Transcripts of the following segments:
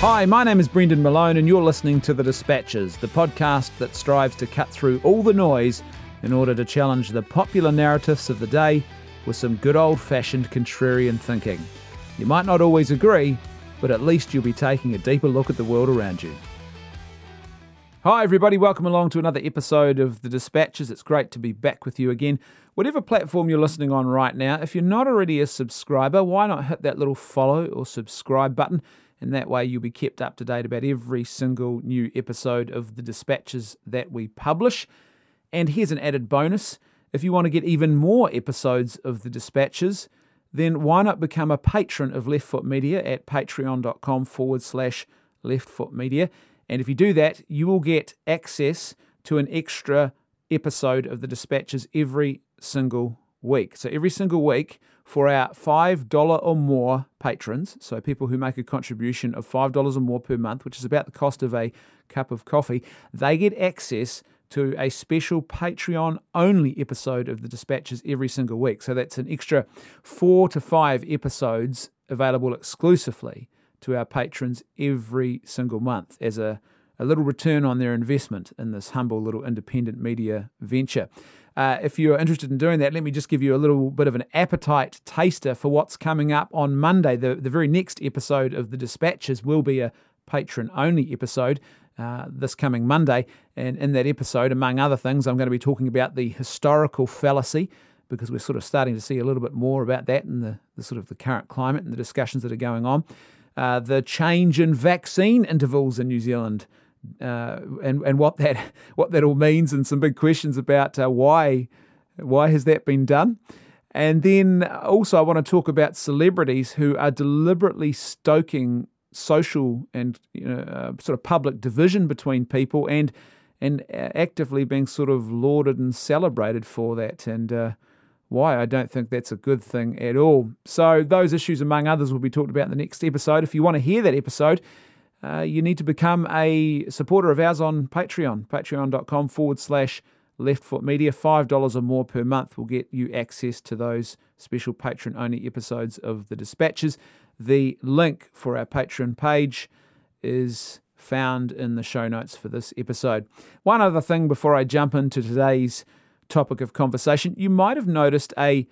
Hi, my name is Brendan Malone, and you're listening to The Dispatches, the podcast that strives to cut through all the noise in order to challenge the popular narratives of the day with some good old fashioned contrarian thinking. You might not always agree, but at least you'll be taking a deeper look at the world around you. Hi, everybody, welcome along to another episode of The Dispatches. It's great to be back with you again. Whatever platform you're listening on right now, if you're not already a subscriber, why not hit that little follow or subscribe button? And that way you'll be kept up to date about every single new episode of The Dispatches that we publish. And here's an added bonus if you want to get even more episodes of The Dispatches, then why not become a patron of Left Foot Media at patreon.com forward slash Left Foot Media? And if you do that, you will get access to an extra episode of the dispatches every single week. So every single week for our $5 or more patrons, so people who make a contribution of $5 or more per month, which is about the cost of a cup of coffee, they get access to a special Patreon only episode of the dispatches every single week. So that's an extra four to five episodes available exclusively to our patrons every single month as a, a little return on their investment in this humble little independent media venture. Uh, if you're interested in doing that, let me just give you a little bit of an appetite taster for what's coming up on Monday. The, the very next episode of The Dispatches will be a patron only episode. Uh, this coming Monday. And in that episode, among other things, I'm going to be talking about the historical fallacy because we're sort of starting to see a little bit more about that in the, the sort of the current climate and the discussions that are going on uh, the change in vaccine intervals in New Zealand. Uh, and and what that what that all means, and some big questions about uh, why why has that been done, and then also I want to talk about celebrities who are deliberately stoking social and you know uh, sort of public division between people, and and actively being sort of lauded and celebrated for that, and uh, why I don't think that's a good thing at all. So, those issues, among others, will be talked about in the next episode. If you want to hear that episode, uh, you need to become a supporter of ours on Patreon, patreon.com forward slash left foot media. $5 or more per month will get you access to those special patron only episodes of the dispatches. The link for our Patreon page is found in the show notes for this episode. One other thing before I jump into today's topic of conversation, you might have noticed a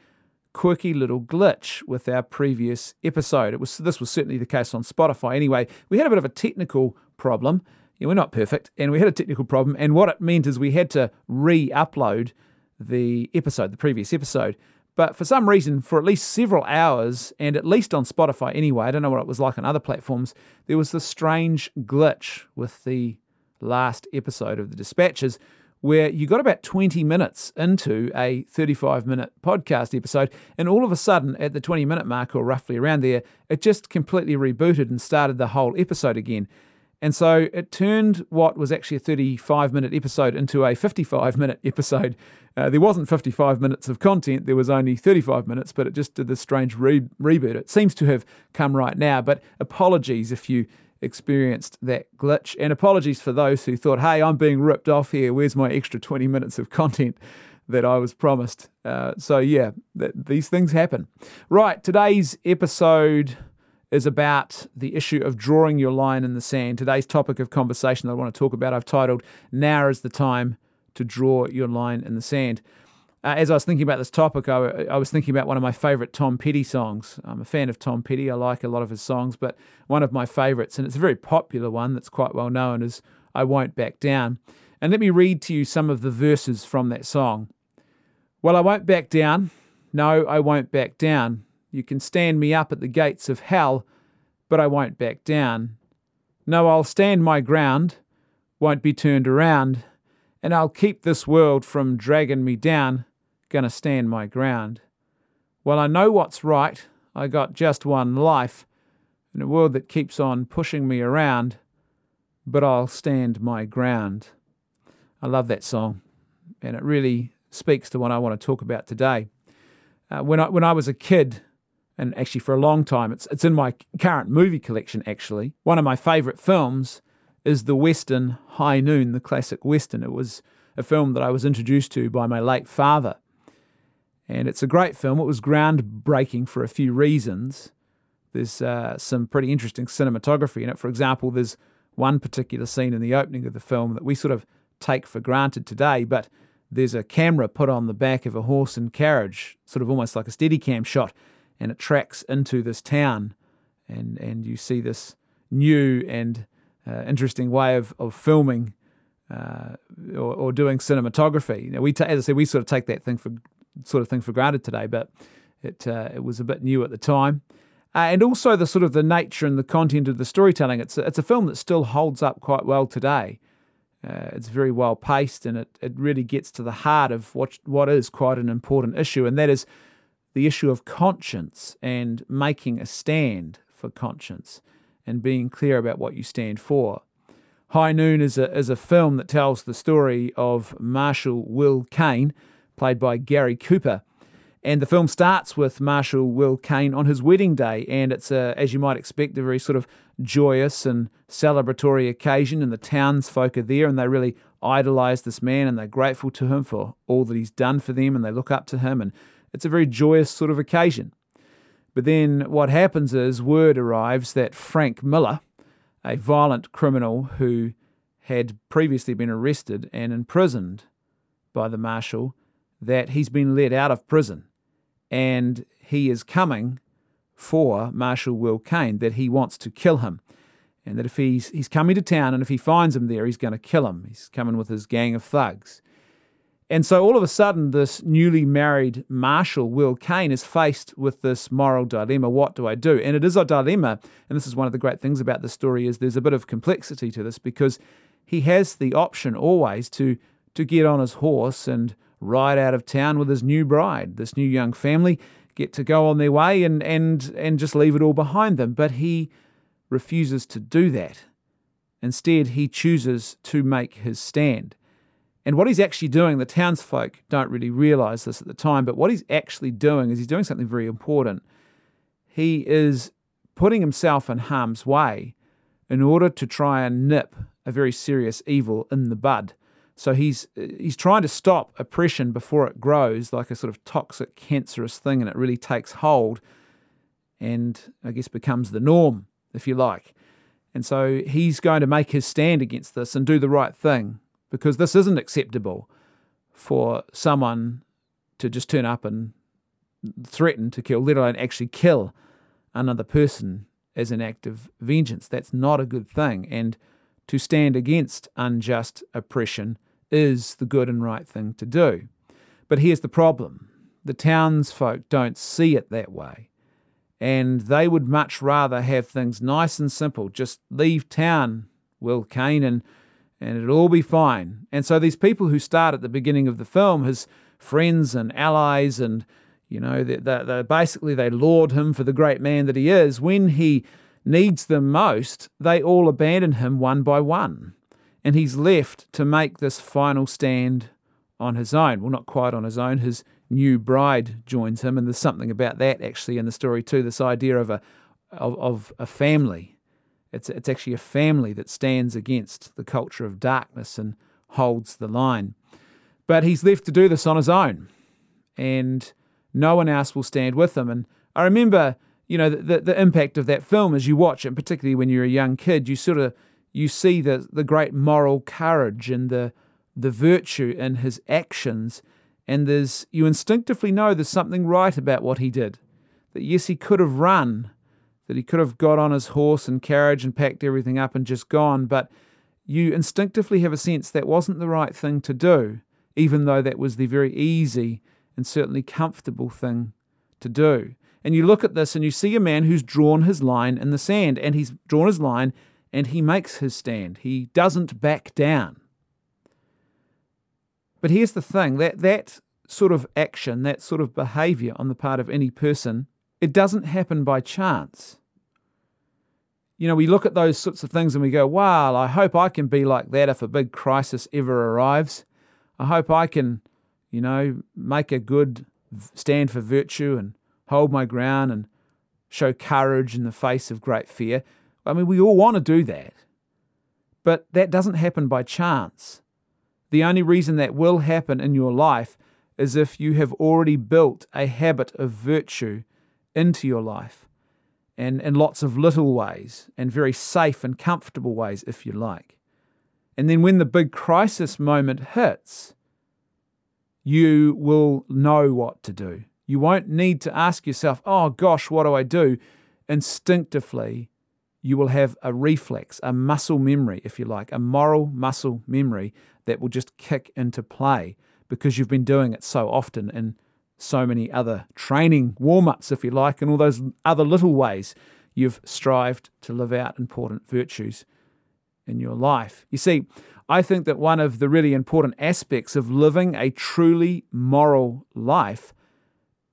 quirky little glitch with our previous episode. It was this was certainly the case on Spotify. Anyway, we had a bit of a technical problem. Yeah, we're not perfect, and we had a technical problem. And what it meant is we had to re-upload the episode, the previous episode. But for some reason, for at least several hours, and at least on Spotify anyway, I don't know what it was like on other platforms, there was this strange glitch with the last episode of the Dispatches where you got about 20 minutes into a 35 minute podcast episode, and all of a sudden, at the 20 minute mark or roughly around there, it just completely rebooted and started the whole episode again. And so it turned what was actually a 35 minute episode into a 55 minute episode. Uh, there wasn't 55 minutes of content, there was only 35 minutes, but it just did this strange re- reboot. It seems to have come right now, but apologies if you experienced that glitch. And apologies for those who thought, hey, I'm being ripped off here. Where's my extra 20 minutes of content that I was promised? Uh, so, yeah, these things happen. Right, today's episode is about the issue of drawing your line in the sand. Today's topic of conversation that I want to talk about, I've titled, Now is the Time to Draw Your Line in the Sand uh, as I was thinking about this topic, I, I, was thinking about one of my favourite Tom Petty songs. I'm a fan of Tom Petty. I like a lot of his songs, but one of my favourites, and it's a very popular one that's quite well known, is I Won't Back Down. And let me read to you some of the verses from that song. Well, I won't back down. No, I won't back down. You can stand me up at the gates of hell, but I won't back down. No, I'll stand my ground, won't be turned around, and I'll keep this world from dragging me down going to stand my ground. Well, I know what's right. I got just one life in a world that keeps on pushing me around, but I'll stand my ground. I love that song, and it really speaks to what I want to talk about today. Uh, when I when I was a kid, and actually for a long time, it's it's in my current movie collection. Actually, one of my favourite films is the Western High Noon, the classic Western. It was a film that I was introduced to by my late father, and it's a great film. It was groundbreaking for a few reasons. there's uh, some pretty interesting cinematography in it. For example, there's one particular scene in the opening of the film that we sort of take for granted today, but there's a camera put on the back of a horse and carriage, sort of almost like a steady cam shot, and it tracks into this town, and and you see this new and uh, interesting way of, of filming uh, or, or, doing cinematography. You know, we ta- as I said, we sort of take that thing for sort of thing for granted today, but it uh, it was a bit new at the time. Uh, and also the sort of the nature and the content of the storytelling. It's a, it's a film that still holds up quite well today. Uh, it's very well paced and it, it really gets to the heart of what what is quite an important issue, and that is the issue of conscience and making a stand for conscience and being clear about what you stand for. High Noon is a, is a film that tells the story of Marshal Will Kane, played by Gary Cooper. And the film starts with Marshal Will Kane on his wedding day, and it's, a, as you might expect, a very sort of joyous and celebratory occasion, and the townsfolk are there, and they really idolize this man, and they're grateful to him for all that he's done for them, and they look up to him, and it's a very joyous sort of occasion. But then what happens is word arrives that Frank Miller, a violent criminal who had previously been arrested and imprisoned by the marshal, that he's been let out of prison and he is coming for Marshal Will Kane, that he wants to kill him. And that if he's, he's coming to town and if he finds him there, he's going to kill him. He's coming with his gang of thugs. And so all of a sudden, this newly married Marshal, Will Kane, is faced with this moral dilemma. What do I do? And it is a dilemma. And this is one of the great things about the story is there's a bit of complexity to this because he has the option always to, to get on his horse and ride out of town with his new bride, this new young family, get to go on their way and, and, and just leave it all behind them. But he refuses to do that. Instead, he chooses to make his stand. And what he's actually doing, the townsfolk don't really realize this at the time, but what he's actually doing is he's doing something very important. He is putting himself in harm's way in order to try and nip a very serious evil in the bud. So he's he's trying to stop oppression before it grows like a sort of toxic, cancerous thing, and it really takes hold, and I guess becomes the norm, if you like. And so he's going to make his stand against this and do the right thing because this isn't acceptable for someone to just turn up and threaten to kill, let alone actually kill another person as an act of vengeance. That's not a good thing. And to stand against unjust oppression is the good and right thing to do. But here's the problem the townsfolk don't see it that way. And they would much rather have things nice and simple. Just leave town, Will Kane, and and it'll all be fine. And so these people who start at the beginning of the film, his friends and allies, and you know, they, they, they basically they laud him for the great man that he is. When he needs them most, they all abandon him one by one, and he's left to make this final stand on his own. Well, not quite on his own. His new bride joins him, and there's something about that actually in the story too. This idea of a of, of a family it's, it's actually a family that stands against the culture of darkness and holds the line. But he's left to do this on his own, and no one else will stand with him. And I remember, you know, the, the impact of that film as you watch it, particularly when you're a young kid, you sort of you see the, the great moral courage and the the virtue in his actions, and there's you instinctively know there's something right about what he did. That yes, he could have run, that he could have got on his horse and carriage and packed everything up and just gone, but you instinctively have a sense that wasn't the right thing to do, even though that was the very easy and certainly comfortable thing to do. And you look at this and you see a man who's drawn his line in the sand, and he's drawn his line and he makes his stand. He doesn't back down. But here's the thing that, that sort of action, that sort of behavior on the part of any person it doesn't happen by chance. You know, we look at those sorts of things and we go, wow, I hope I can be like that if a big crisis ever arrives. I hope I can, you know, make a good stand for virtue and hold my ground and show courage in the face of great fear. I mean, we all want to do that. But that doesn't happen by chance. The only reason that will happen in your life is if you have already built a habit of virtue into your life. and in lots of little ways and very safe and comfortable ways, if you like. And then when the big crisis moment hits, you will know what to do. You won't need to ask yourself, oh gosh, what do I do? Instinctively, you will have a reflex, a muscle memory, if you like, a moral muscle memory that will just kick into play because you've been doing it so often in so many other training warm ups, if you like, and all those other little ways you've strived to live out important virtues in your life. You see, I think that one of the really important aspects of living a truly moral life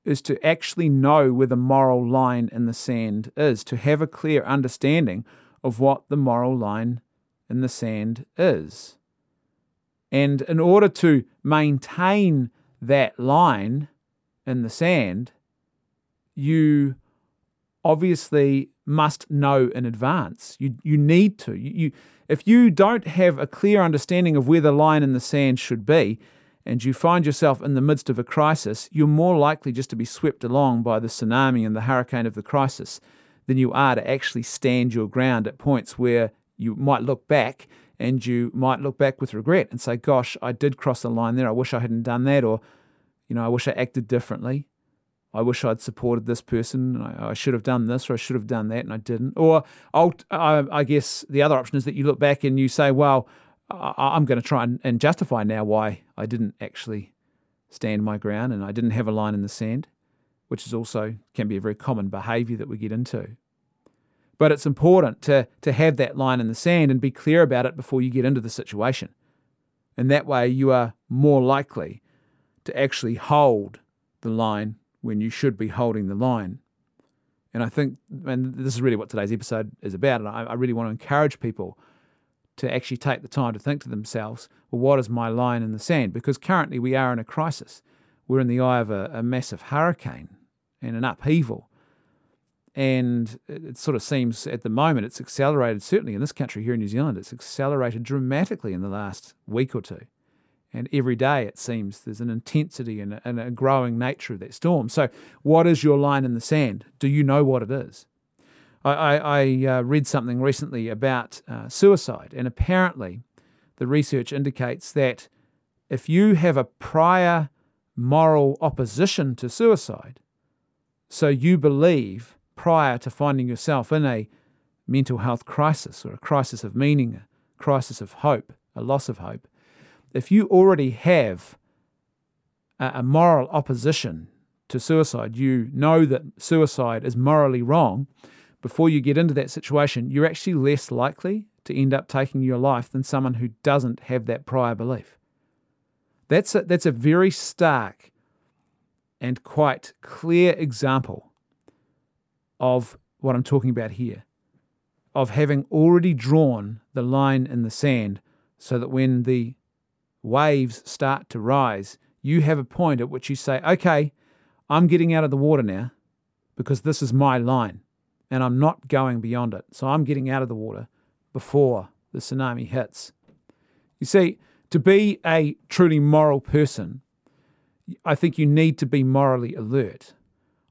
is to actually know where the moral line in the sand is, to have a clear understanding of what the moral line in the sand is. And in order to maintain that line in the sand, you obviously must know in advance. You, you need to. You, you, if you don't have a clear understanding of where the line in the sand should be, and you find yourself in the midst of a crisis, you're more likely just to be swept along by the tsunami and the hurricane of the crisis than you are to actually stand your ground at points where you might look back and you might look back with regret and say, Gosh, I did cross the line there. I wish I hadn't done that. Or, you know, I wish I acted differently. I wish I'd supported this person. I, should have done this or I should have done that and I didn't. Or I guess the other option is that you look back and you say, Well, I, am going to try and, and justify now why I didn't actually stand my ground and I didn't have a line in the sand, which is also can be a very common behavior that we get into. But it's important to, to have that line in the sand and be clear about it before you get into the situation. And that way you are more likely to actually hold the line when you should be holding the line. And I think, and this is really what today's episode is about, and I, I really want to encourage people to actually take the time to think to themselves, well, what is my line in the sand? Because currently we are in a crisis. We're in the eye of a, a massive hurricane and an upheaval. And it sort of seems at the moment it's accelerated, certainly in this country here in New Zealand, it's accelerated dramatically in the last week or two. And every day it seems there's an intensity and a, and a growing nature of that storm. So, what is your line in the sand? Do you know what it is? I, I, I uh, read something recently about uh, suicide, and apparently the research indicates that if you have a prior moral opposition to suicide, so you believe prior to finding yourself in a mental health crisis or a crisis of meaning, a crisis of hope, a loss of hope, if you already have a, a moral opposition to suicide, you know that suicide is morally wrong, before you get into that situation, you're actually less likely to end up taking your life than someone who doesn't have that prior belief. That's a, that's a very stark and quite clear example of what I'm talking about here of having already drawn the line in the sand so that when the waves start to rise, you have a point at which you say, okay, I'm getting out of the water now because this is my line and I'm not going beyond it. So I'm getting out of the water before the tsunami hits. You see, to be a truly moral person, I think you need to be morally alert.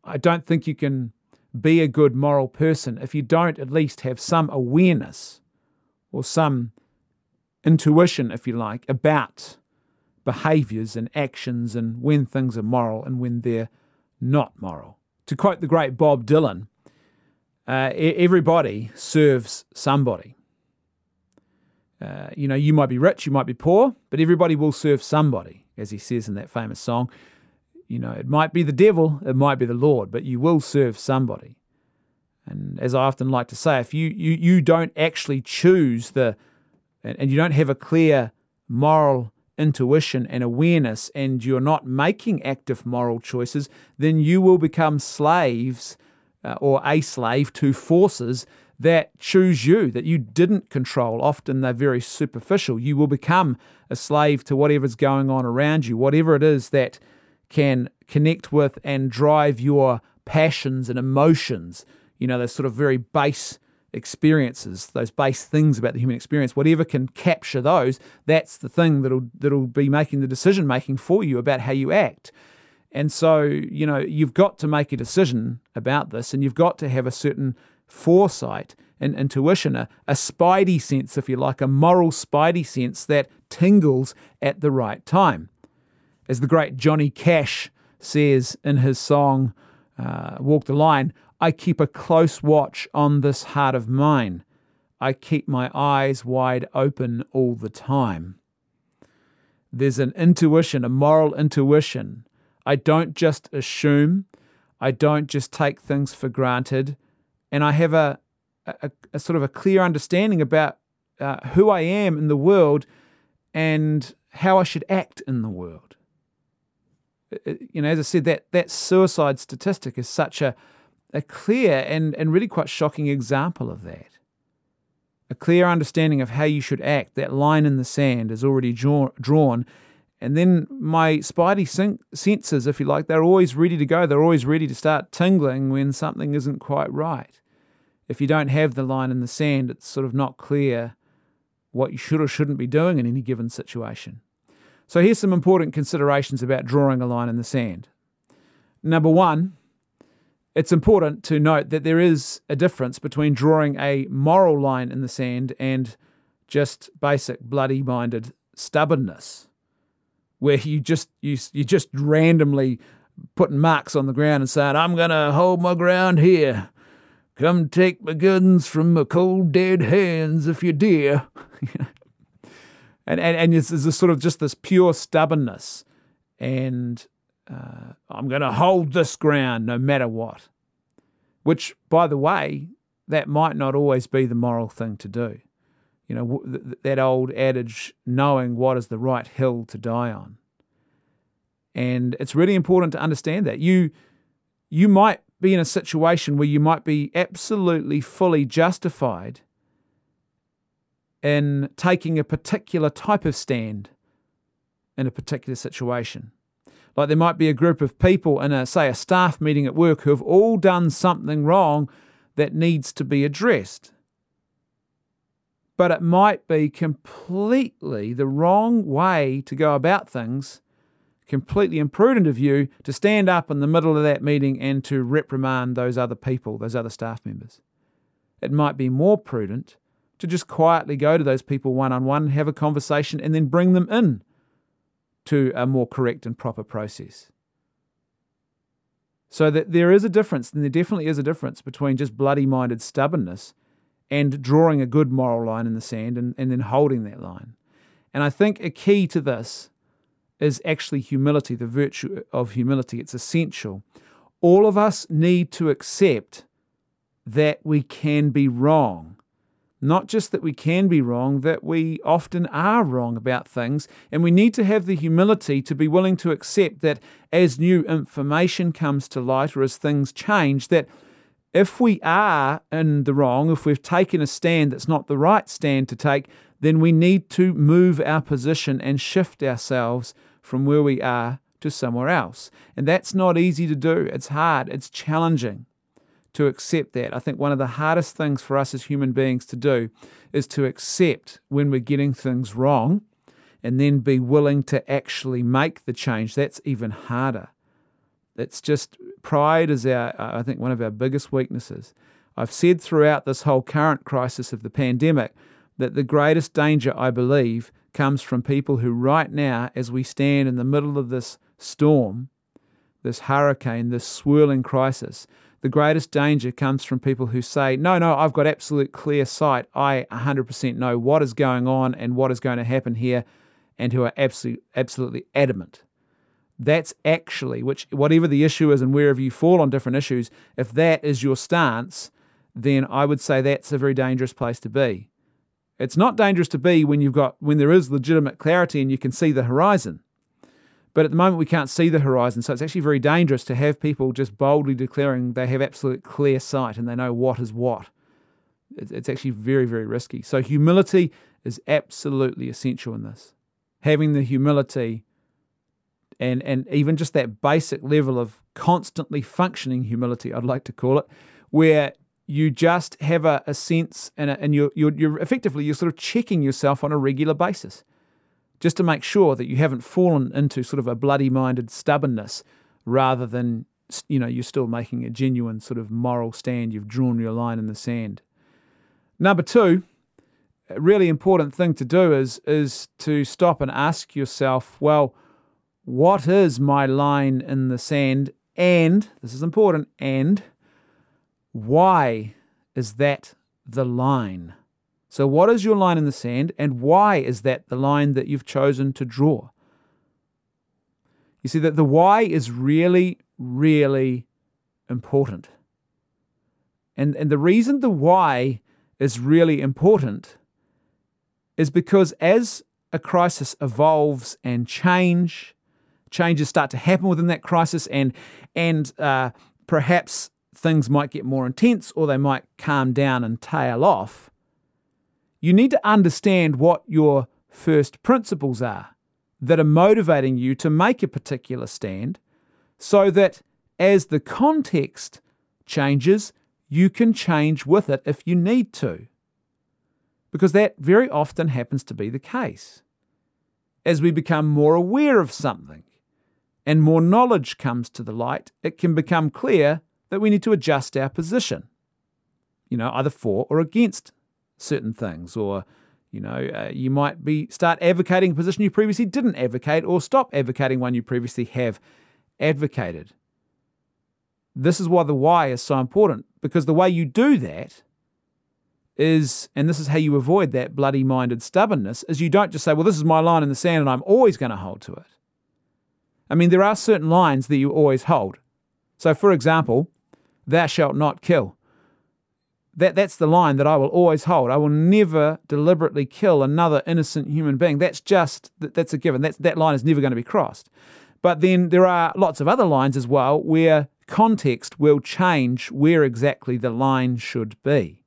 I don't think you can be a good moral person if you don't at least have some awareness or some intuition, if you like, about behaviors and actions and when things are moral and when they're not moral. To quote the great Bob Dylan, uh, everybody serves somebody. Uh, you know, you might be rich, you might be poor, but everybody will serve somebody, as he says in that famous song. You know, it might be the devil, it might be the Lord, but you will serve somebody. And as I often like to say, if you, you, you don't actually choose the, and, and you don't have a clear moral intuition and awareness, and you're not making active moral choices, then you will become slaves uh, or a slave to forces that choose you, that you didn't control. Often they're very superficial. You will become a slave to whatever's going on around you, whatever it is that can connect with and drive your passions and emotions. You know, those sort of very base experiences, those base things about the human experience, whatever can capture those, that's the thing that'll that'll be making the decision making for you about how you act. And so, you know, you've got to make a decision about this and you've got to have a certain foresight and intuition, a, a spidey sense, if you like, a moral spidey sense that tingles at the right time. As the great Johnny Cash says in his song uh, Walk the Line, I keep a close watch on this heart of mine. I keep my eyes wide open all the time. There's an intuition, a moral intuition. I don't just assume, I don't just take things for granted, and I have a, a, a sort of a clear understanding about uh, who I am in the world and how I should act in the world. You know, as I said, that, that suicide statistic is such a, a clear and, and really quite shocking example of that a clear understanding of how you should act, that line in the sand is already draw, drawn. And then my spidey senses, if you like, they're always ready to go. They're always ready to start tingling when something isn't quite right. If you don't have the line in the sand, it's sort of not clear what you should or shouldn't be doing in any given situation. So here's some important considerations about drawing a line in the sand. Number one, it's important to note that there is a difference between drawing a moral line in the sand and just basic bloody minded stubbornness where you just you, you just randomly putting marks on the ground and saying i'm to hold my ground here come take my guns from my cold dead hands if you dare and and, and it's, it's sort of just this pure stubbornness and uh, I'm to hold this ground no matter what. Which, by the way, that might not always be the moral thing to do. You know, that old adage, knowing what is the right hill to die on. And it's really important to understand that. You, you might be in a situation where you might be absolutely fully justified in taking a particular type of stand in a particular situation. Like there might be a group of people in a, say, a staff meeting at work who have all done something wrong that needs to be addressed. But it might be completely the wrong way to go about things, completely imprudent of you to stand up in the middle of that meeting and to reprimand those other people, those other staff members. It might be more prudent to just quietly go to those people one on one, have a conversation, and then bring them in to a more correct and proper process. So that there is a difference, and there definitely is a difference between just bloody minded stubbornness and drawing a good moral line in the sand and, and then holding that line. And I think a key to this is actually humility, the virtue of humility. It's essential. All of us need to accept that we can be wrong not just that we can be wrong, that we often are wrong about things. And we need to have the humility to be willing to accept that as new information comes to light or as things change, that if we are in the wrong, if we've taken a stand that's not the right stand to take, then we need to move our position and shift ourselves from where we are to somewhere else. And that's not easy to do. It's hard, it's challenging to accept that. I think one of the hardest things for us as human beings to do is to accept when we're getting things wrong and then be willing to actually make the change. That's even harder. It's just pride is our, uh, I think, one of our biggest weaknesses. I've said throughout this whole current crisis of the pandemic that the greatest danger, I believe, comes from people who, right now, as we stand in the middle of this storm, this hurricane, this swirling crisis, the greatest danger comes from people who say, No, no, I've got absolute clear sight. I 100% know what is going on and what is going to happen here, and who are absolutely, absolutely adamant. That's actually, which whatever the issue is and wherever you fall on different issues, if that is your stance, then I would say that's a very dangerous place to be. It's not dangerous to be when you've got when there is legitimate clarity and you can see the horizon. But at the moment, we can't see the horizon. So it's actually very dangerous to have people just boldly declaring they have absolute clear sight and they know what is what. It's actually very, very risky. So humility is absolutely essential in this. Having the humility and, and even just that basic level of constantly functioning humility, I'd like to call it, where you just have a, a sense and, a, and you're, you're, you're effectively, you're sort of checking yourself on a regular basis just to make sure that you haven't fallen into sort of a bloody minded stubbornness rather than you know you're still making a genuine sort of moral stand. You've drawn your line in the sand. Number two, a really important thing to do is is to stop and ask yourself, well, what is my line in the sand? And this is important. And why is that the line? So, what is your line in the sand, and why is that the line that you've chosen to draw? You see that the why is really, really important. And, and the reason the why is really important is because as a crisis evolves and change, changes start to happen within that crisis, and and uh, perhaps things might get more intense or they might calm down and tail off. You need to understand what your first principles are that are motivating you to make a particular stand so that as the context changes, you can change with it if you need to. Because that very often happens to be the case. As we become more aware of something and more knowledge comes to the light, it can become clear that we need to adjust our position, you know, either for or against certain things, or you know, uh, you might be start advocating a position you previously didn't advocate, or stop advocating one you previously have advocated. This is why the why is so important because the way you do that is, and this is how you avoid that bloody minded stubbornness, is you don't just say, well, this is my line in the sand and I'm always going to hold to it. I mean, there are certain lines that you always hold. So, for example, thou shalt not kill. That, that's the line that I will always hold. I will never deliberately kill another innocent human being. That's just, that's a given. That's, that line is never going to be crossed. But then there are lots of other lines as well where context will change where exactly the line should be.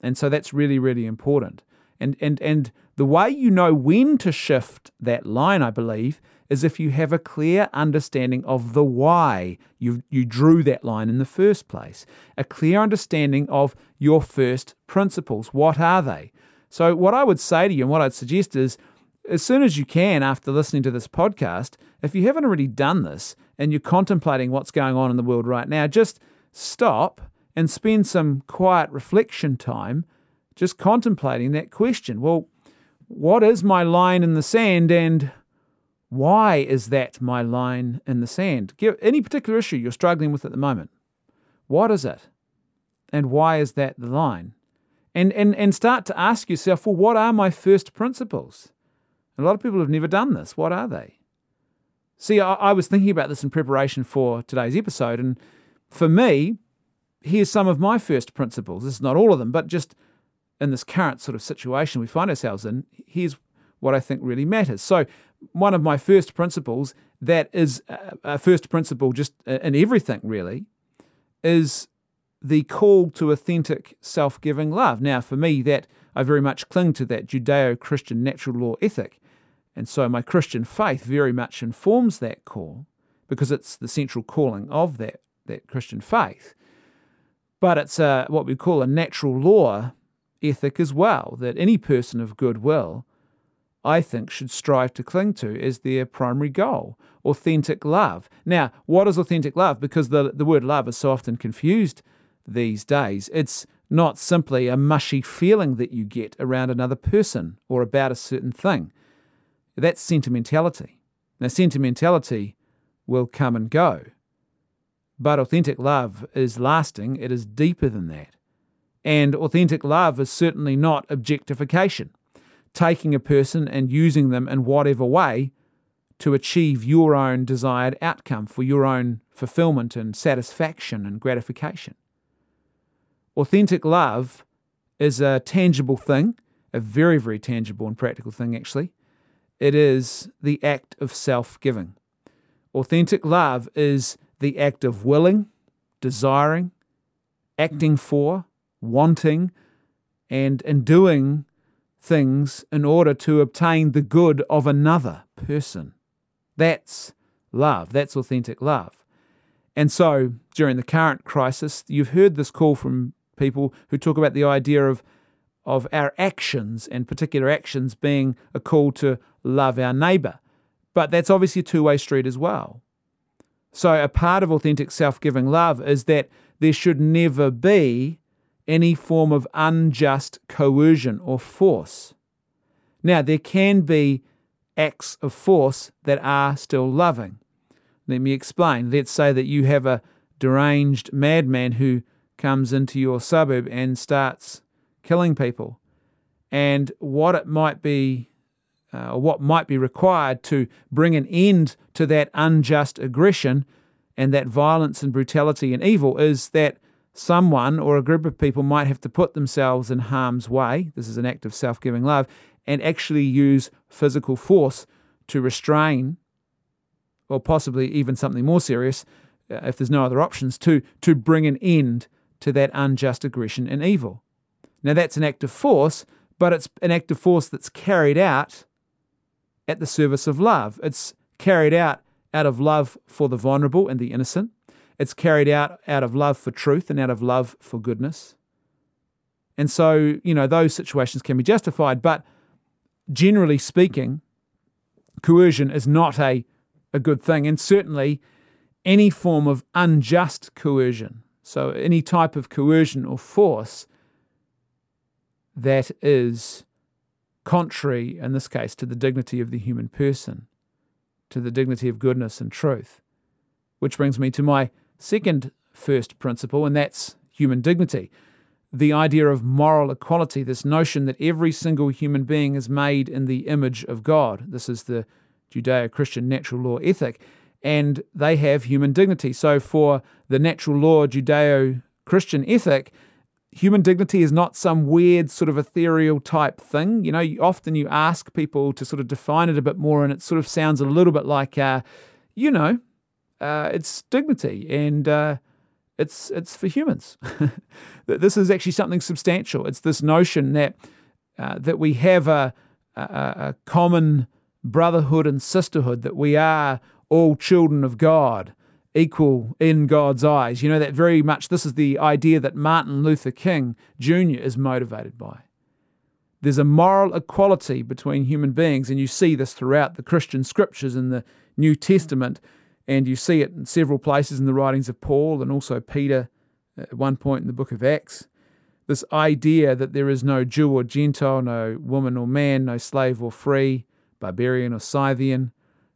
And so that's really, really important. And, and, and the way you know when to shift that line, I believe, is if you have a clear understanding of the why you, you drew that line in the first place, a clear understanding of your first principles. What are they? So, what I would say to you and what I'd suggest is as soon as you can after listening to this podcast, if you haven't already done this and you're contemplating what's going on in the world right now, just stop and spend some quiet reflection time just contemplating that question. Well, what is my line in the sand and why is that my line in the sand? Give any particular issue you're struggling with at the moment. What is it? And why is that the line? And, and, and start to ask yourself, well, what are my first principles? A lot of people have never done this. What are they? See, I, I was thinking about this in preparation for today's episode, and for me, here's some of my first principles. This is not all of them, but just in this current sort of situation we find ourselves in, here's what I think really matters. So, one of my first principles that is uh, a first principle just uh, in everything really is the call to authentic self giving love. Now, for me, that I very much cling to that Judeo Christian natural law ethic. And so my Christian faith very much informs that call because it's the central calling of that, that Christian faith. But it's a, what we call a natural law ethic as well, that any person of goodwill I think, should strive to cling to as their primary goal authentic love. Now, what is authentic love? Because the, the word love is so often confused these days. It's not simply a mushy feeling that you get around another person or about a certain thing. That's sentimentality. Now, sentimentality will come and go. But authentic love is lasting, it is deeper than that. And authentic love is certainly not objectification taking a person and using them in whatever way to achieve your own desired outcome for your own fulfillment and satisfaction and gratification. Authentic love is a tangible thing, a very, very tangible and practical thing, actually. It is the act of self giving. Authentic love is the act of willing, desiring, acting for, wanting, and, and doing things in order to obtain the good of another person. That's love. That's authentic love. And so during the current crisis, you've heard this call from people who talk about the idea of, of our actions and particular actions being a call to love our neighbour. But that's obviously a two way street as well. So, a part of authentic self giving love is that there should never be any form of unjust coercion or force. Now, there can be acts of force that are still loving. Let me explain. Let's say that you have a deranged madman who comes into your suburb and starts killing people. And what it might be, uh, what might be required to bring an end to that unjust aggression and that violence and brutality and evil is that someone or a group of people might have to put themselves in harm's way. This is an act of self giving love and actually use physical force to restrain, or possibly even something more serious, uh, if there's no other options, to, to bring an end to that unjust aggression and evil. Now, that's an act of force, but it's an act of force that's carried out at the service of love. It's carried out out of love for the vulnerable and the innocent. It's carried out out of love for truth and out of love for goodness. And so, you know, those situations can be justified, but generally speaking, coercion is not a, a good thing. And certainly, any form of unjust coercion, so any type of coercion or force that is contrary, in this case, to the dignity of the human person, to the dignity of goodness and truth. Which brings me to my second first principle, and that's human dignity the idea of moral equality, this notion that every single human being is made in the image of God. This is the Judeo Christian natural law ethic, and they have human dignity. So, for the natural law Judeo Christian ethic, human dignity is not some weird sort of ethereal type thing. You know, often you ask people to sort of define it a bit more, and it sort of sounds a little bit like, uh, you know, uh, it's dignity and. Uh, it's it's for humans. this is actually something substantial. It's this notion that uh, that we have a, a, a common brotherhood and sisterhood, that we are all children of God, equal in God's eyes. You know that very much. This is the idea that Martin Luther King Jr. is motivated by. There's a moral equality between human beings, and you see this throughout the Christian scriptures in the New Testament and you see it in several places in the writings of Paul and also Peter at one point in the book of Acts. This idea that there is no Jew or Gentile, no woman or man, no slave or free, barbarian or Scythian,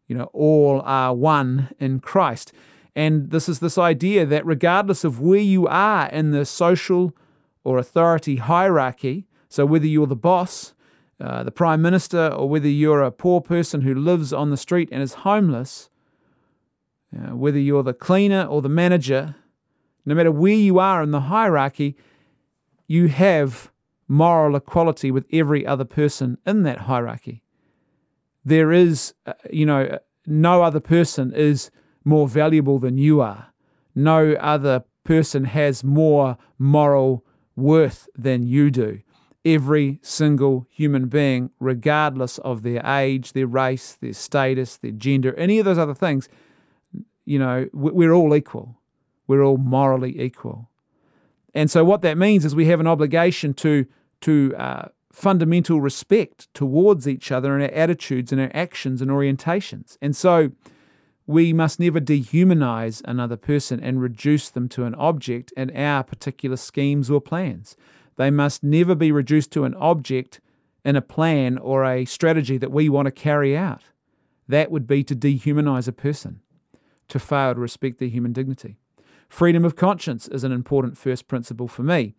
you know, all are one in Christ. And this is this idea that regardless of where you are in the social or authority hierarchy, so whether you're the boss, uh, the prime minister, or whether you're a poor person who lives on the street and is homeless, uh, whether you're the cleaner or the manager, no matter where you are in the hierarchy, you have moral equality with every other person in that hierarchy. There is, uh, you know, no other person is more valuable than you are. No other person has more moral worth than you do. Every single human being, regardless of their age, their race, their status, their gender, any of those other things, you know, we're all equal. We're all morally equal. And so what that means is we have an obligation to, to uh, fundamental respect towards each other and our attitudes and our actions and orientations. And so we must never dehumanize another person and reduce them to an object in our particular schemes or plans. They must never be reduced to an object in a plan or a strategy that we want to carry out. That would be to dehumanize a person to fail to respect their human dignity. Freedom of conscience is an important first principle for me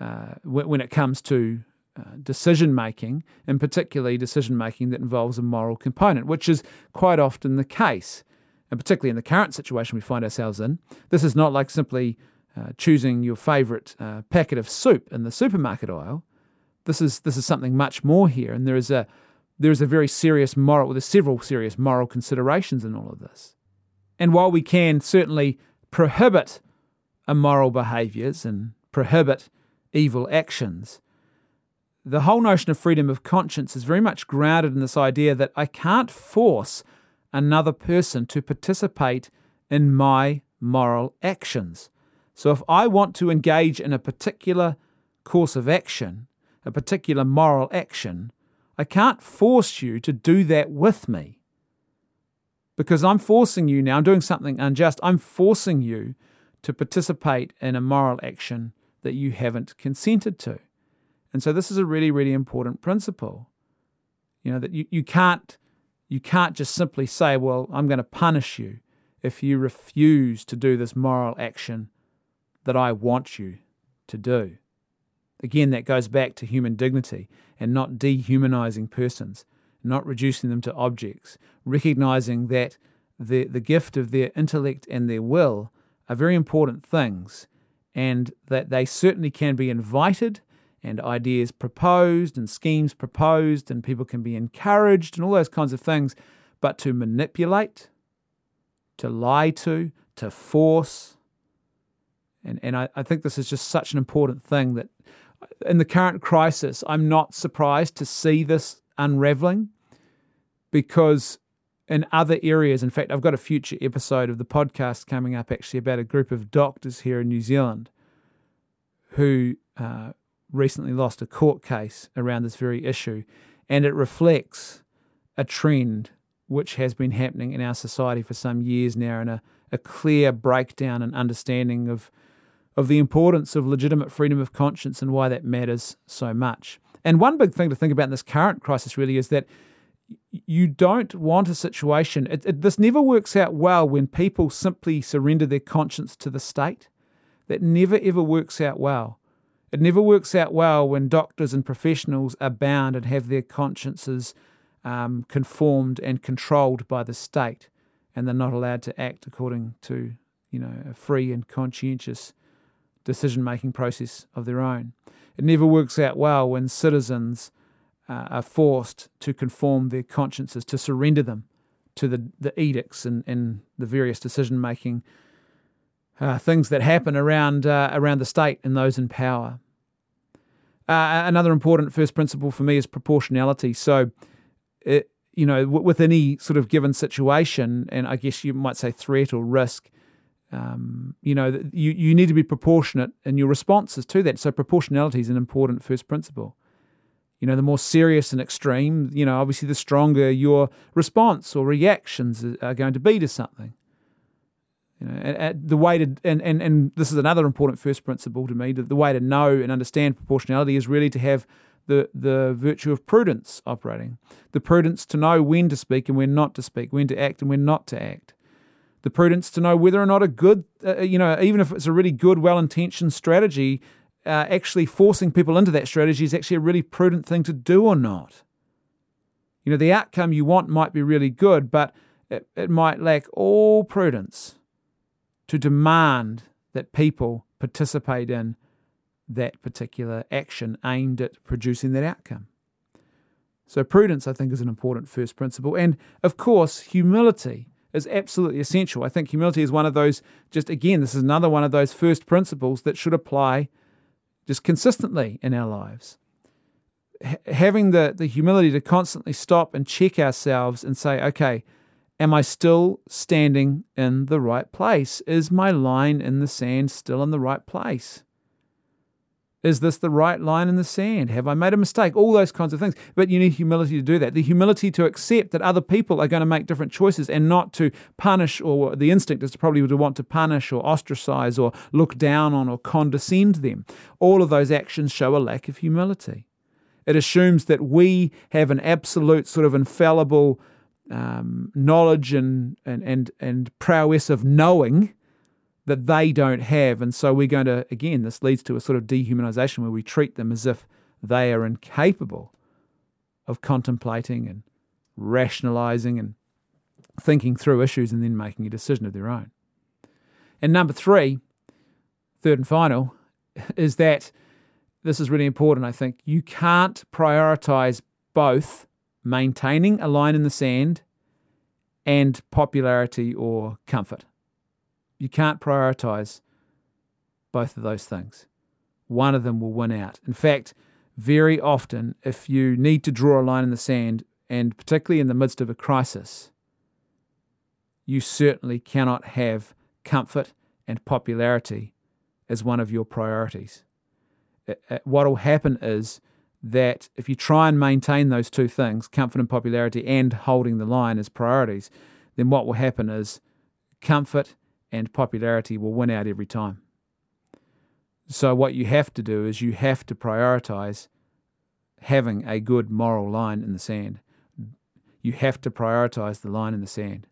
uh, when it comes to uh, decision making, and particularly decision making that involves a moral component, which is quite often the case, and particularly in the current situation we find ourselves in. This is not like simply uh, choosing your favourite uh, packet of soup in the supermarket aisle. This is this is something much more here, and there is a there is a very serious moral. There's several serious moral considerations in all of this. And while we can certainly prohibit immoral behaviours and prohibit evil actions, the whole notion of freedom of conscience is very much grounded in this idea that I can't force another person to participate in my moral actions. So if I want to engage in a particular course of action, a particular moral action, I can't force you to do that with me because I'm forcing you now, I'm doing something unjust, I'm forcing you to participate in a moral action that you haven't consented to. And so this is a really, really important principle. You know, that you, you can't you can't just simply say, well, I'm going to punish you if you refuse to do this moral action that I want you to do. Again, that goes back to human dignity and not dehumanizing persons, not reducing them to objects, recognizing that the, the gift of their intellect and their will are very important things, and that they certainly can be invited and ideas proposed and schemes proposed, and people can be encouraged and all those kinds of things. But to manipulate, to lie to, to force, and, and I, I think this is just such an important thing that uh, in the current crisis, I'm not surprised to see this unraveling because in other areas, in fact, I've got a future episode of the podcast coming up actually about a group of doctors here in New Zealand who uh, recently lost a court case around this very issue, and it reflects a trend which has been happening in our society for some years now, and a, a clear breakdown and understanding of of the importance of legitimate freedom of conscience and why that matters so much. And one big thing to think about in this current crisis really is that you don't want a situation. It, it, this never works out well when people simply surrender their conscience to the state. That never ever works out well. It never works out well when doctors and professionals are bound and have their consciences um, conformed and controlled by the state, and they're not allowed to act according to you know a free and conscientious decision making process of their own. It never works out well when citizens uh, are forced to conform their consciences, to surrender them to the, the edicts and, and the various decision making uh, things that happen around uh, around the state and those in power. Uh, another important first principle for me is proportionality. So, it, you know, w- with any sort of given situation, and I guess you might say threat or risk, um, you know, you, you need to be proportionate in your responses to that. So, proportionality is an important first principle. You know, the more serious and extreme, you know, obviously the stronger your response or reactions are going to be to something. You know, and, and the way to and, and and this is another important first principle to me. The way to know and understand proportionality is really to have the the virtue of prudence operating. The prudence to know when to speak and when not to speak, when to act and when not to act. The prudence to know whether or not a good, uh, you know, even if it's a really good, well-intentioned strategy, uh, actually forcing people into that strategy is actually a really prudent thing to do or not. You know, the outcome you want might be really good, but it, it might lack all prudence to demand that people participate in that particular action aimed at producing that outcome. So, prudence, I think, is an important first principle. And of course, humility is absolutely essential. I think humility is one of those, just again, this is another one of those first principles that should apply just consistently in our lives. H- having the, the humility to constantly stop and check ourselves and say, okay, Am I still standing in the right place? Is my line in the sand still in the right place? Is this the right line in the sand? Have I made a mistake? All those kinds of things. But you need humility to do that. The humility to accept that other people are going to make different choices and not to punish, or the instinct is probably to want to punish or ostracize or look down on or condescend them. All of those actions show a lack of humility. It assumes that we have an absolute sort of infallible um, knowledge and, and, and, and prowess of knowing that they don't have. And so we're going to, again, this leads to a sort of dehumanization where we treat them as if they are incapable of contemplating and rationalizing and thinking through issues and then making a decision of their own. And number three, third and final, is that this is really important, I think. You can't prioritize both maintaining a line in the sand and popularity or comfort. You can't prioritize both of those things. One of them will win out. In fact, very often, if you need to draw a line in the sand, and particularly in the midst of a crisis, you certainly cannot have comfort and popularity as one of your priorities. Uh, uh, what will happen is that if you try and maintain those two things, comfort and popularity, and holding the line as priorities, then what will happen is comfort and popularity will win out every time. So, what you have to do is you have to prioritize having a good moral line in the sand. You have to prioritize the line in the sand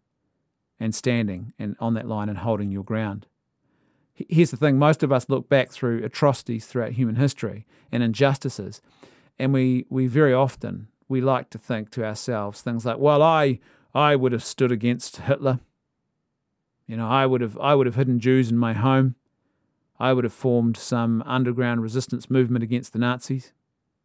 and standing and on that line and holding your ground. Here's the thing most of us look back through atrocities throughout human history and injustices, and we, we very often we like to think to ourselves things like, well, I I would have stood against Hitler. You know, I would have I would have hidden Jews in my home. I would have formed some underground resistance movement against the Nazis.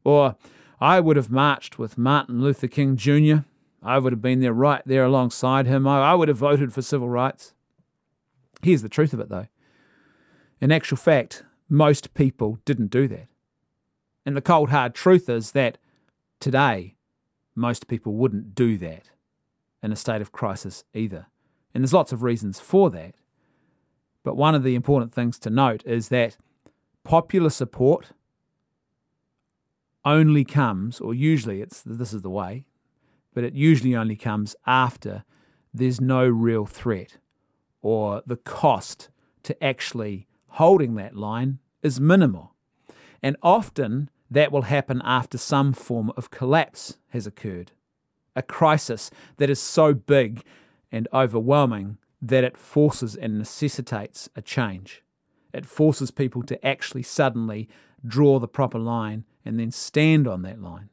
Or I would have marched with Martin Luther King Jr. I would have been there right there alongside him. I, I would have voted for civil rights. Here's the truth of it, though. In actual fact, most people didn't do that. And the cold hard truth is that today, most people wouldn't do that in a state of crisis either. And there's lots of reasons for that. But one of the important things to note is that popular support only comes, or usually it's this is the way, but it usually only comes after there's no real threat or the cost to actually holding that line is minimal. And often that will happen after some form of collapse has occurred. A crisis that is so big and overwhelming that it forces and necessitates a change. It forces people to actually suddenly draw the proper line and then stand on that line.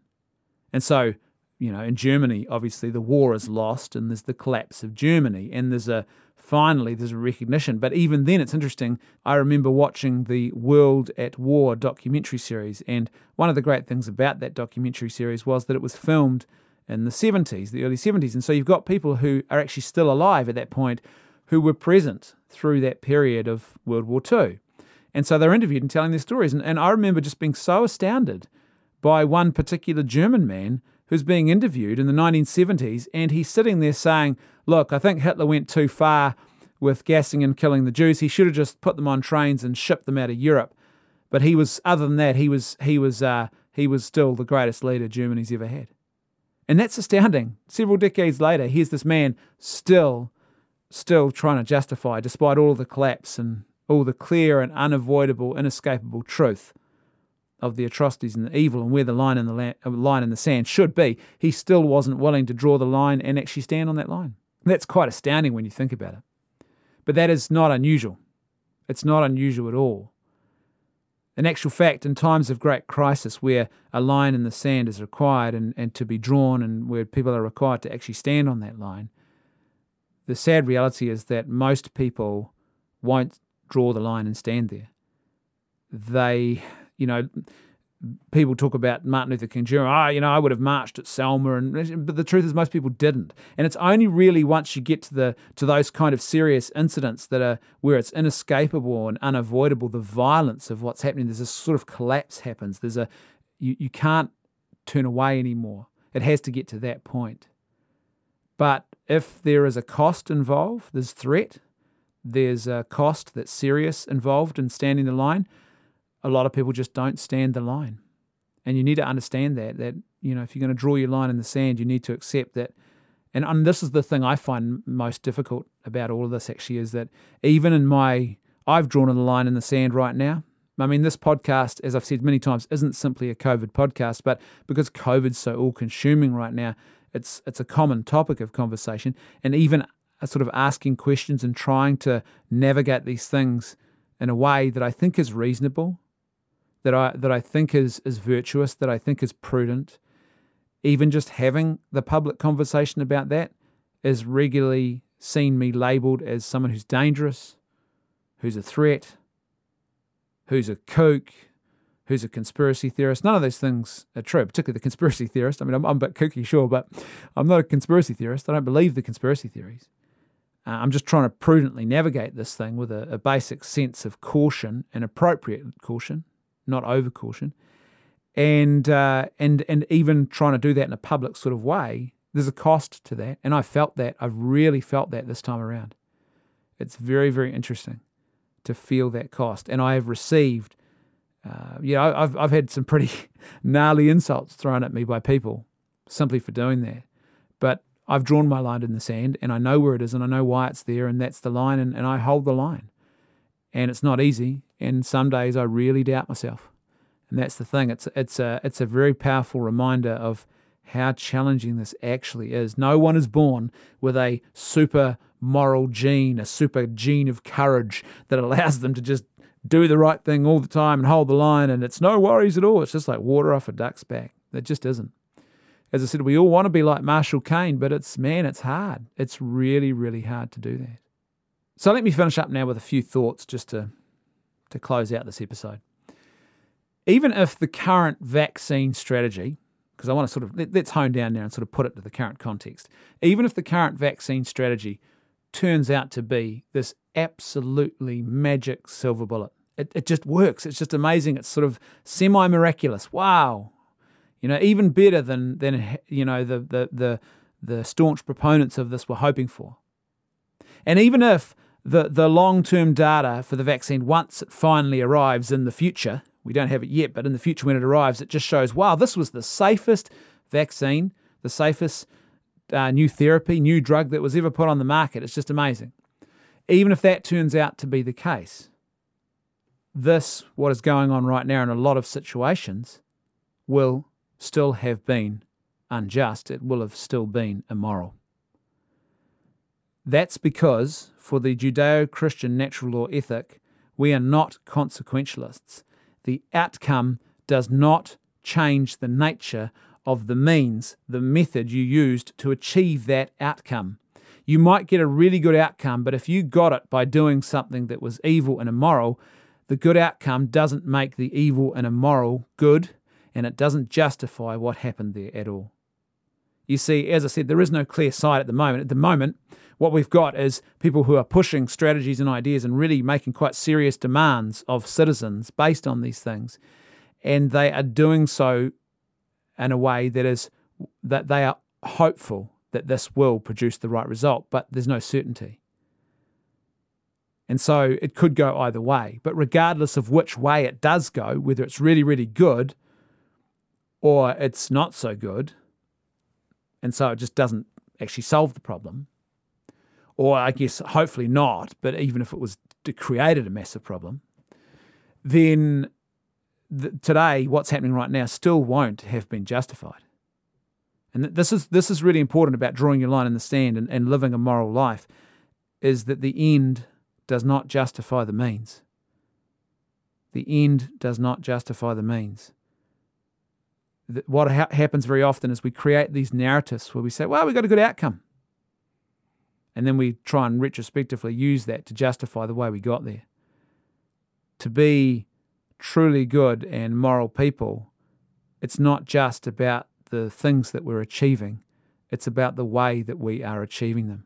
And so, you know, in Germany, obviously the war is lost and there's the collapse of Germany and there's a finally there's a recognition. But even then, it's interesting. I remember watching the World at War documentary series, and one of the great things about that documentary series was that it was filmed in the 70s, the early 70s. And so you've got people who are actually still alive at that point who were present through that period of World War II. And so they're interviewed and telling their stories. And, and I remember just being so astounded by one particular German man who's being interviewed in the 1970s. And he's sitting there saying, Look, I think Hitler went too far with gassing and killing the Jews. He should have just put them on trains and shipped them out of Europe. But he was, other than that, he was, he was, uh, he was still the greatest leader Germany's ever had. And that's astounding. Several decades later, here's this man still, still trying to justify, despite all the collapse and all the clear and unavoidable, inescapable truth of the atrocities and the evil and where the line in the uh, line in the sand should be, he still wasn't willing to draw the line and actually stand on that line. That's quite astounding when you think about it. But that is not unusual. It's not unusual at all. In actual fact, in times of great crisis where a line in the sand is required and, and to be drawn and where people are required to actually stand on that line, the sad reality is that most people won't draw the line and stand there. They, you know, people talk about Martin Luther King Jr. Ah, oh, you know, I would have marched at Selma, and but the truth is, most people didn't. And it's only really once you get to the to those kind of serious incidents that are where it's inescapable and unavoidable, the violence of what's happening. There's a sort of collapse happens. There's a you you can't turn away anymore. It has to get to that point. But if there is a cost involved, there's threat, there's a cost that's serious involved in standing the line, a lot of people just don't stand the line. And you need to understand that, that, you know, if you're going to draw your line in the sand, you need to accept that. And, and this is the thing I find most difficult about all of this actually is that even in my, I've drawn a line in the sand right now. I mean, this podcast, as I've said many times, isn't simply a COVID podcast, but because COVID's so all consuming right now, it's it's a common topic of conversation. And even uh, sort of asking questions and trying to navigate these things in a way that I think is reasonable that I that I think is is virtuous, that I think is prudent. Even just having the public conversation about that is regularly seen me labelled as someone who's dangerous, who's a threat, who's a kook, who's a conspiracy theorist. None of those things are true, particularly the conspiracy theorist. I mean, I'm, I'm a bit kooky, sure, but I'm not a conspiracy theorist. I don't believe the conspiracy theories. Uh, I'm just trying to prudently navigate this thing with a, a basic sense of caution and appropriate caution not over caution, and uh, and and even trying to do that in a public sort of way, there's a cost to that, and I felt that. I've really felt that this time around. It's very very interesting to feel that cost, and I have received. Uh, you know, I've I've had some pretty gnarly insults thrown at me by people simply for doing that, but I've drawn my line in the sand and I know where it is and I know why it's there and that's the line and, and I hold the line. And it's not easy. And some days I really doubt myself. And that's the thing. It's it's a it's a very powerful reminder of how challenging this actually is. No one is born with a super moral gene, a super gene of courage that allows them to just do the right thing all the time and hold the line and it's no worries at all. It's just like water off a duck's back. It just isn't as I said, we all want to be like Marshal Kane, but it's, man, it's hard. It's really, really hard to do that. So let me finish up now with a few thoughts just to, to close out this episode. Even if the current vaccine strategy, because I want to sort of, let, let's hone down now and sort of put it to the current context. Even if the current vaccine strategy turns out to be this absolutely magic silver bullet, it, it just works. It's just amazing. It's sort of semi miraculous. Wow, you know, even better than than you know the the the the staunch proponents of this were hoping for. And even if the the long term data for the vaccine, once it finally arrives in the future, we don't have it yet, but in the future when it arrives, it just shows, wow, this was the safest vaccine, the safest uh, new therapy, new drug that was ever put on the market. It's just amazing. Even if that turns out to be the case, this, what is going on right now in a lot of situations, will still have been unjust, it will have still been immoral. That's because, for the Judeo Christian natural law ethic, we are not consequentialists. The outcome does not change the nature of the means, the method you used to achieve that outcome. You might get a really good outcome, but if you got it by doing something that was evil and immoral, the good outcome doesn't make the evil and immoral good and it doesn't justify what happened there at all. You see, as I said, there is no clear sight at the moment. At the moment, what we've got is people who are pushing strategies and ideas and really making quite serious demands of citizens based on these things. And they are doing so in a way that is that they are hopeful that this will produce the right result, but there's no certainty. And so it could go either way. But regardless of which way it does go, whether it's really, really good or it's not so good, and so it just doesn't actually solve the problem. Or I guess hopefully not, but even if it was created a massive problem, then th- today what's happening right now still won't have been justified. And this is this is really important about drawing your line in the sand and, and living a moral life, is that the end does not justify the means. The end does not justify the means what ha- happens very often is we create these narratives where we say, well, we got a good outcome. And then we try and retrospectively use that to justify the way we got there. To be truly good and moral people, it's not just about the things that we're achieving, it's about the way that we are achieving them.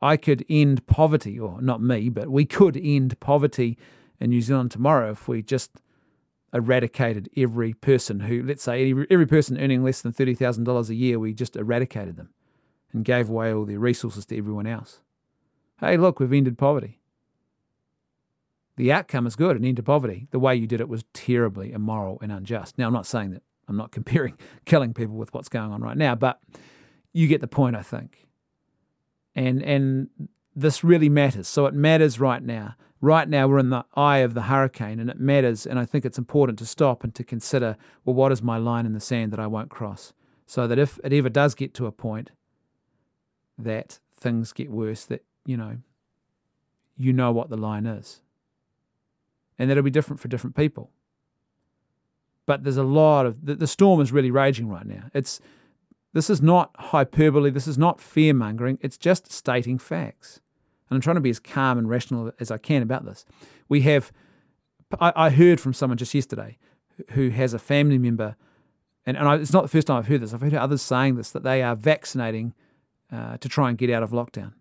I could end poverty, or not me, but we could end poverty in New Zealand tomorrow if we just eradicated every person who, let's say, every person earning less than $30,000 a year, we just eradicated them and gave away all their resources to everyone else. Hey, look, we've ended poverty. The outcome is good, an end to poverty. The way you did it was terribly immoral and unjust. Now, I'm not saying that, I'm not comparing killing people with what's going on right now, but you get the point, I think. And, and this really matters. So it matters right now right now we're in the eye of the hurricane and it matters. And I think it's important to stop and to consider well, what is my line in the sand that I won't cross? So that if it ever does get to a point that things get worse, that, you know, you know what the line is. And that'll be different for different people. But there's a lot of the, the storm is really raging right now. It's this is not hyperbole, this is not fear mongering, it's just stating facts and I'm trying to be as calm and rational as I can about this. We have, I, I heard from someone just yesterday who has a family member, and, and I, it's not the first time I've heard this, I've heard others saying this, that they are vaccinating uh, to try and get out of lockdown.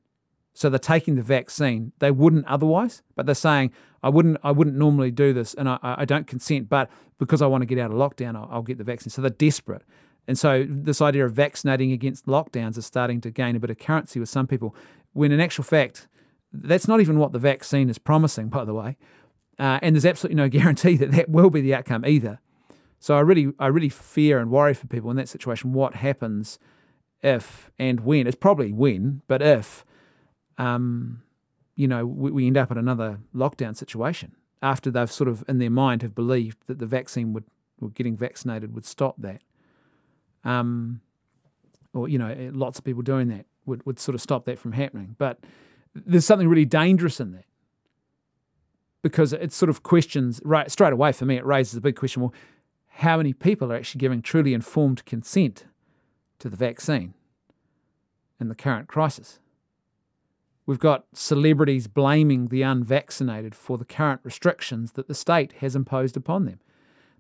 So they're taking the vaccine. They wouldn't otherwise, but they're saying, I wouldn't, I wouldn't normally do this, and I, I don't consent, but because I want to get out of lockdown, I'll, I'll get the vaccine. So they're desperate. And so this idea of vaccinating against lockdowns is starting to gain a bit of currency with some people, when in actual fact, that's not even what the vaccine is promising, by the way. Uh, and there's absolutely no guarantee that that will be the outcome either. So I really, I really fear and worry for people in that situation what happens if and when, it's probably when, but if, um, you know, we, we end up in another lockdown situation after they've sort of in their mind have believed that the vaccine would, or getting vaccinated would stop that. Um, or, you know, lots of people doing that would, would sort of stop that from happening. But there's something really dangerous in that because it sort of questions, right, straight away for me, it raises a big question well, how many people are actually giving truly informed consent to the vaccine in the current crisis? We've got celebrities blaming the unvaccinated for the current restrictions that the state has imposed upon them.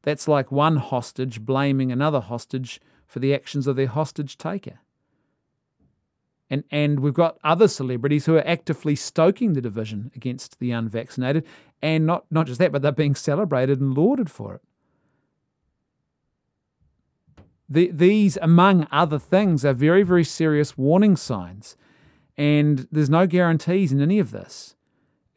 That's like one hostage blaming another hostage for the actions of their hostage taker. And, and we've got other celebrities who are actively stoking the division against the unvaccinated. And not, not just that, but they're being celebrated and lauded for it. The, these, among other things, are very, very serious warning signs. And there's no guarantees in any of this.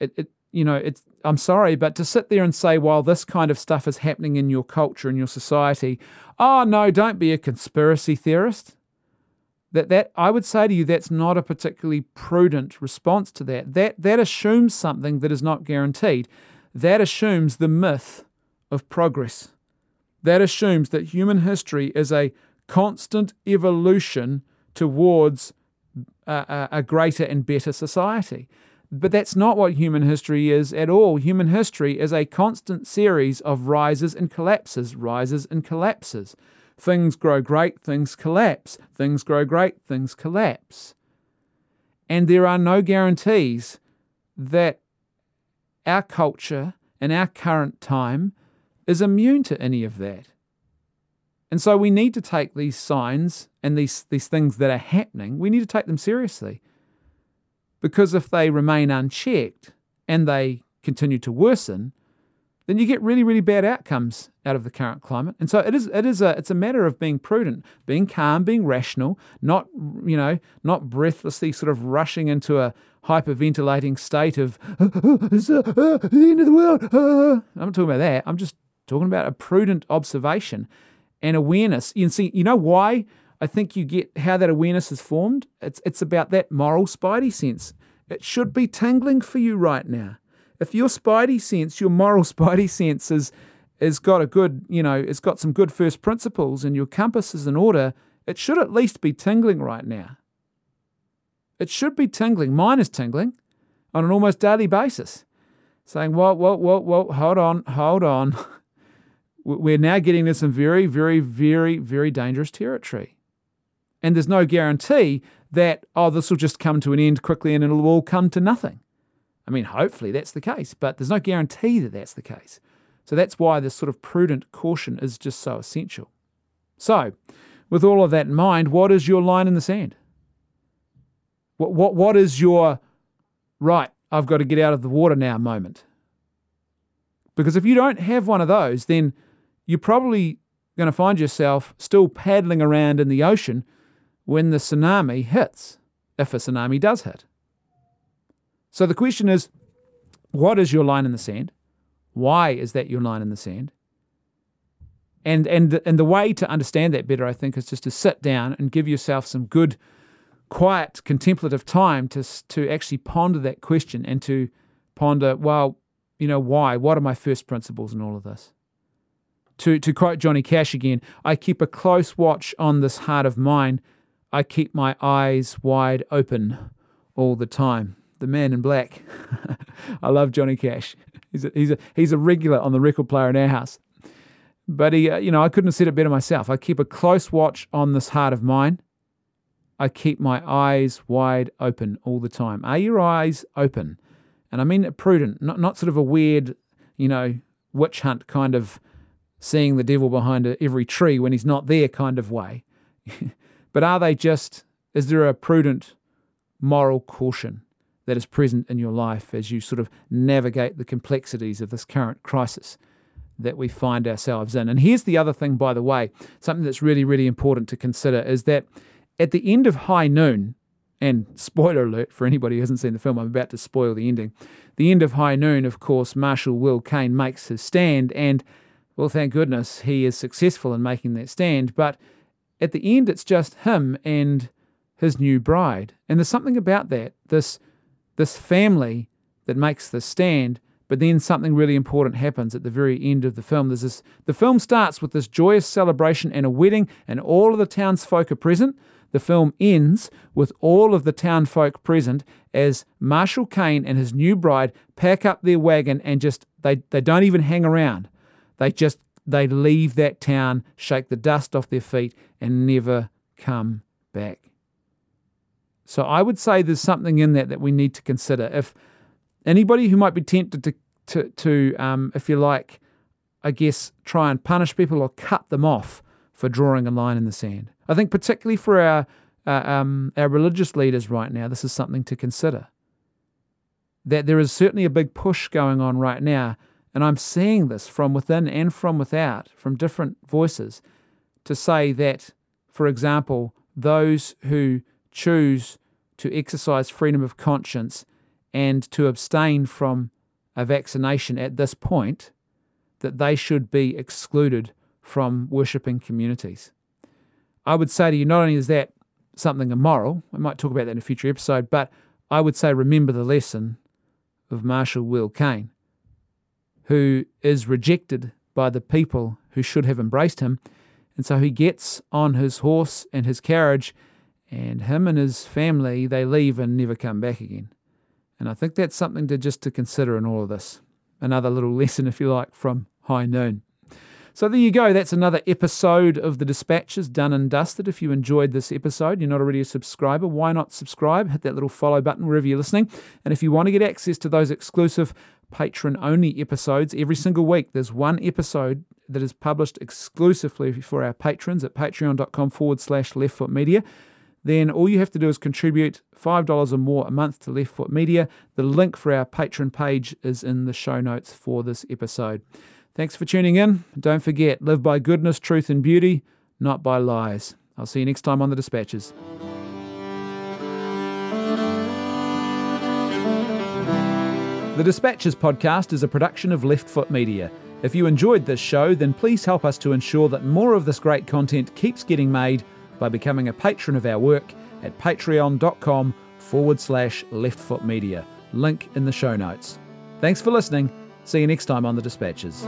It, it, you know, it's, I'm sorry, but to sit there and say, while this kind of stuff is happening in your culture and your society, oh no, don't be a conspiracy theorist that that I would say to you that's not a particularly prudent response to that. That that assumes something that is not guaranteed. That assumes the myth of progress. That assumes that human history is a constant evolution towards a, a, greater and better society. But that's not what human history is at all. Human history is a constant series of rises and collapses, rises and collapses. Things grow great, things collapse. Things grow great, things collapse. And there are no guarantees that our culture and our current time is immune to any of that. And so we need to take these signs and these, these things that are happening, we need to take them seriously. Because if they remain unchecked and they continue to worsen, then you get really, really bad outcomes out of the current climate. And so it is, it is a, it's a matter of being prudent, being calm, being rational, not, you know, not breathlessly sort of rushing into a hyperventilating state of it's uh, uh, the end of the world. Uh. I'm not talking about that. I'm just talking about a prudent observation and awareness. You see, you know why I think you get how that awareness is formed. It's it's about that moral spidey sense. It should be tingling for you right now if your spidey sense, your moral spidey sense is has got a good, you know, it's got some good first principles and your compass is in order, it should at least be tingling right now. It should be tingling. Mine is tingling on an almost daily basis, saying, "Whoa, whoa, whoa, whoa, hold on, hold on." We're now getting into some very, very, very, very dangerous territory. And there's no guarantee that, oh, this will just come to an end quickly and it'll all come to nothing. I mean, hopefully that's the case, but there's no guarantee that that's the case. So that's why this sort of prudent caution is just so essential. So, with all of that in mind, what is your line in the sand? What, what, what is your, right, I've got to get out of the water now moment? Because if you don't have one of those, then you're probably going to find yourself still paddling around in the ocean when the tsunami hits, if a tsunami does hit. So the question is what is your line in the sand? Why is that your line in the sand? And, and, and the way to understand that better, I think, is just to sit down and give yourself some good, quiet, contemplative time to, to actually ponder that question and to ponder, well, you know, why? What are my first principles in all of this? To, to quote Johnny Cash again, I keep a close watch on this heart of mine. I keep my eyes wide open all the time the man in black. I love Johnny Cash. He's a, he's a, he's a regular on the record player in our house. But he, uh, you know, I couldn't have said it better myself. I keep a close watch on this heart of mine. I keep my eyes wide open all the time. Are your eyes open? And I mean prudent, not not sort of a weird, you know, witch hunt kind of seeing the devil behind every tree when he's not there kind of way. but are they just? Is there a prudent moral caution? that is present in your life as you sort of navigate the complexities of this current crisis that we find ourselves in. And here's the other thing, by the way, something that's really, really important to consider is that at the end of High Noon, and spoiler alert for anybody who hasn't seen the film, I'm about to spoil the ending. The end of High Noon, of course, Marshal Will Kane makes his stand, and well, thank goodness he is successful in making that stand. But at the end, it's just him and his new bride. And there's something about that, this, this family that makes the stand. But then something really important happens at the very end of the film. There's this the film starts with this joyous celebration and a wedding, and all of the townsfolk are present. The film ends with all of the townfolk present as Marshal Kane and his new bride pack up their wagon and just they, they don't even hang around. They just they leave that town, shake the dust off their feet, and never come back. So I would say there's something in that that we need to consider. If anybody who might be tempted to to, to um, if you like, I guess, try and punish people or cut them off for drawing a line in the sand. I think particularly for our uh, um, our religious leaders right now, this is something to consider. That there is certainly a big push going on right now, and I'm seeing this from within and from without, from different voices, to say that, for example, those who choose to exercise freedom of conscience and to abstain from a vaccination at this point, that they should be excluded from worshipping communities. I would say to you, not only is that something immoral, I might talk about that in a future episode, but I would say remember the lesson of Marshal Will Kane, who is rejected by the people who should have embraced him. And so he gets on his horse and his carriage, and him and his family, they leave and never come back again. And I think that's something to just to consider in all of this. Another little lesson, if you like, from High Noon. So there you go. That's another episode of the Dispatches done and dusted. If you enjoyed this episode, you're not already a subscriber, why not subscribe? Hit that little follow button wherever you're listening. And if you want to get access to those exclusive patron only episodes every single week, there's one episode that is published exclusively for our patrons at patreon.com forward slash leftfoot media then all you have to do is contribute $5 or more a month to Left Foot Media. The link for our patron page is in the show notes for this episode. Thanks for tuning in. Don't forget, live by goodness, truth, and beauty, not by lies. I'll see you next time on the Dispatches. The Dispatches podcast is a production of Left Foot Media. If you enjoyed this show, then please help us to ensure that more of this great content keeps getting made by becoming a patron of our work at patreon.com forward slash leftfootmedia. Link in the show notes. Thanks for listening See you next time on the Dispatches.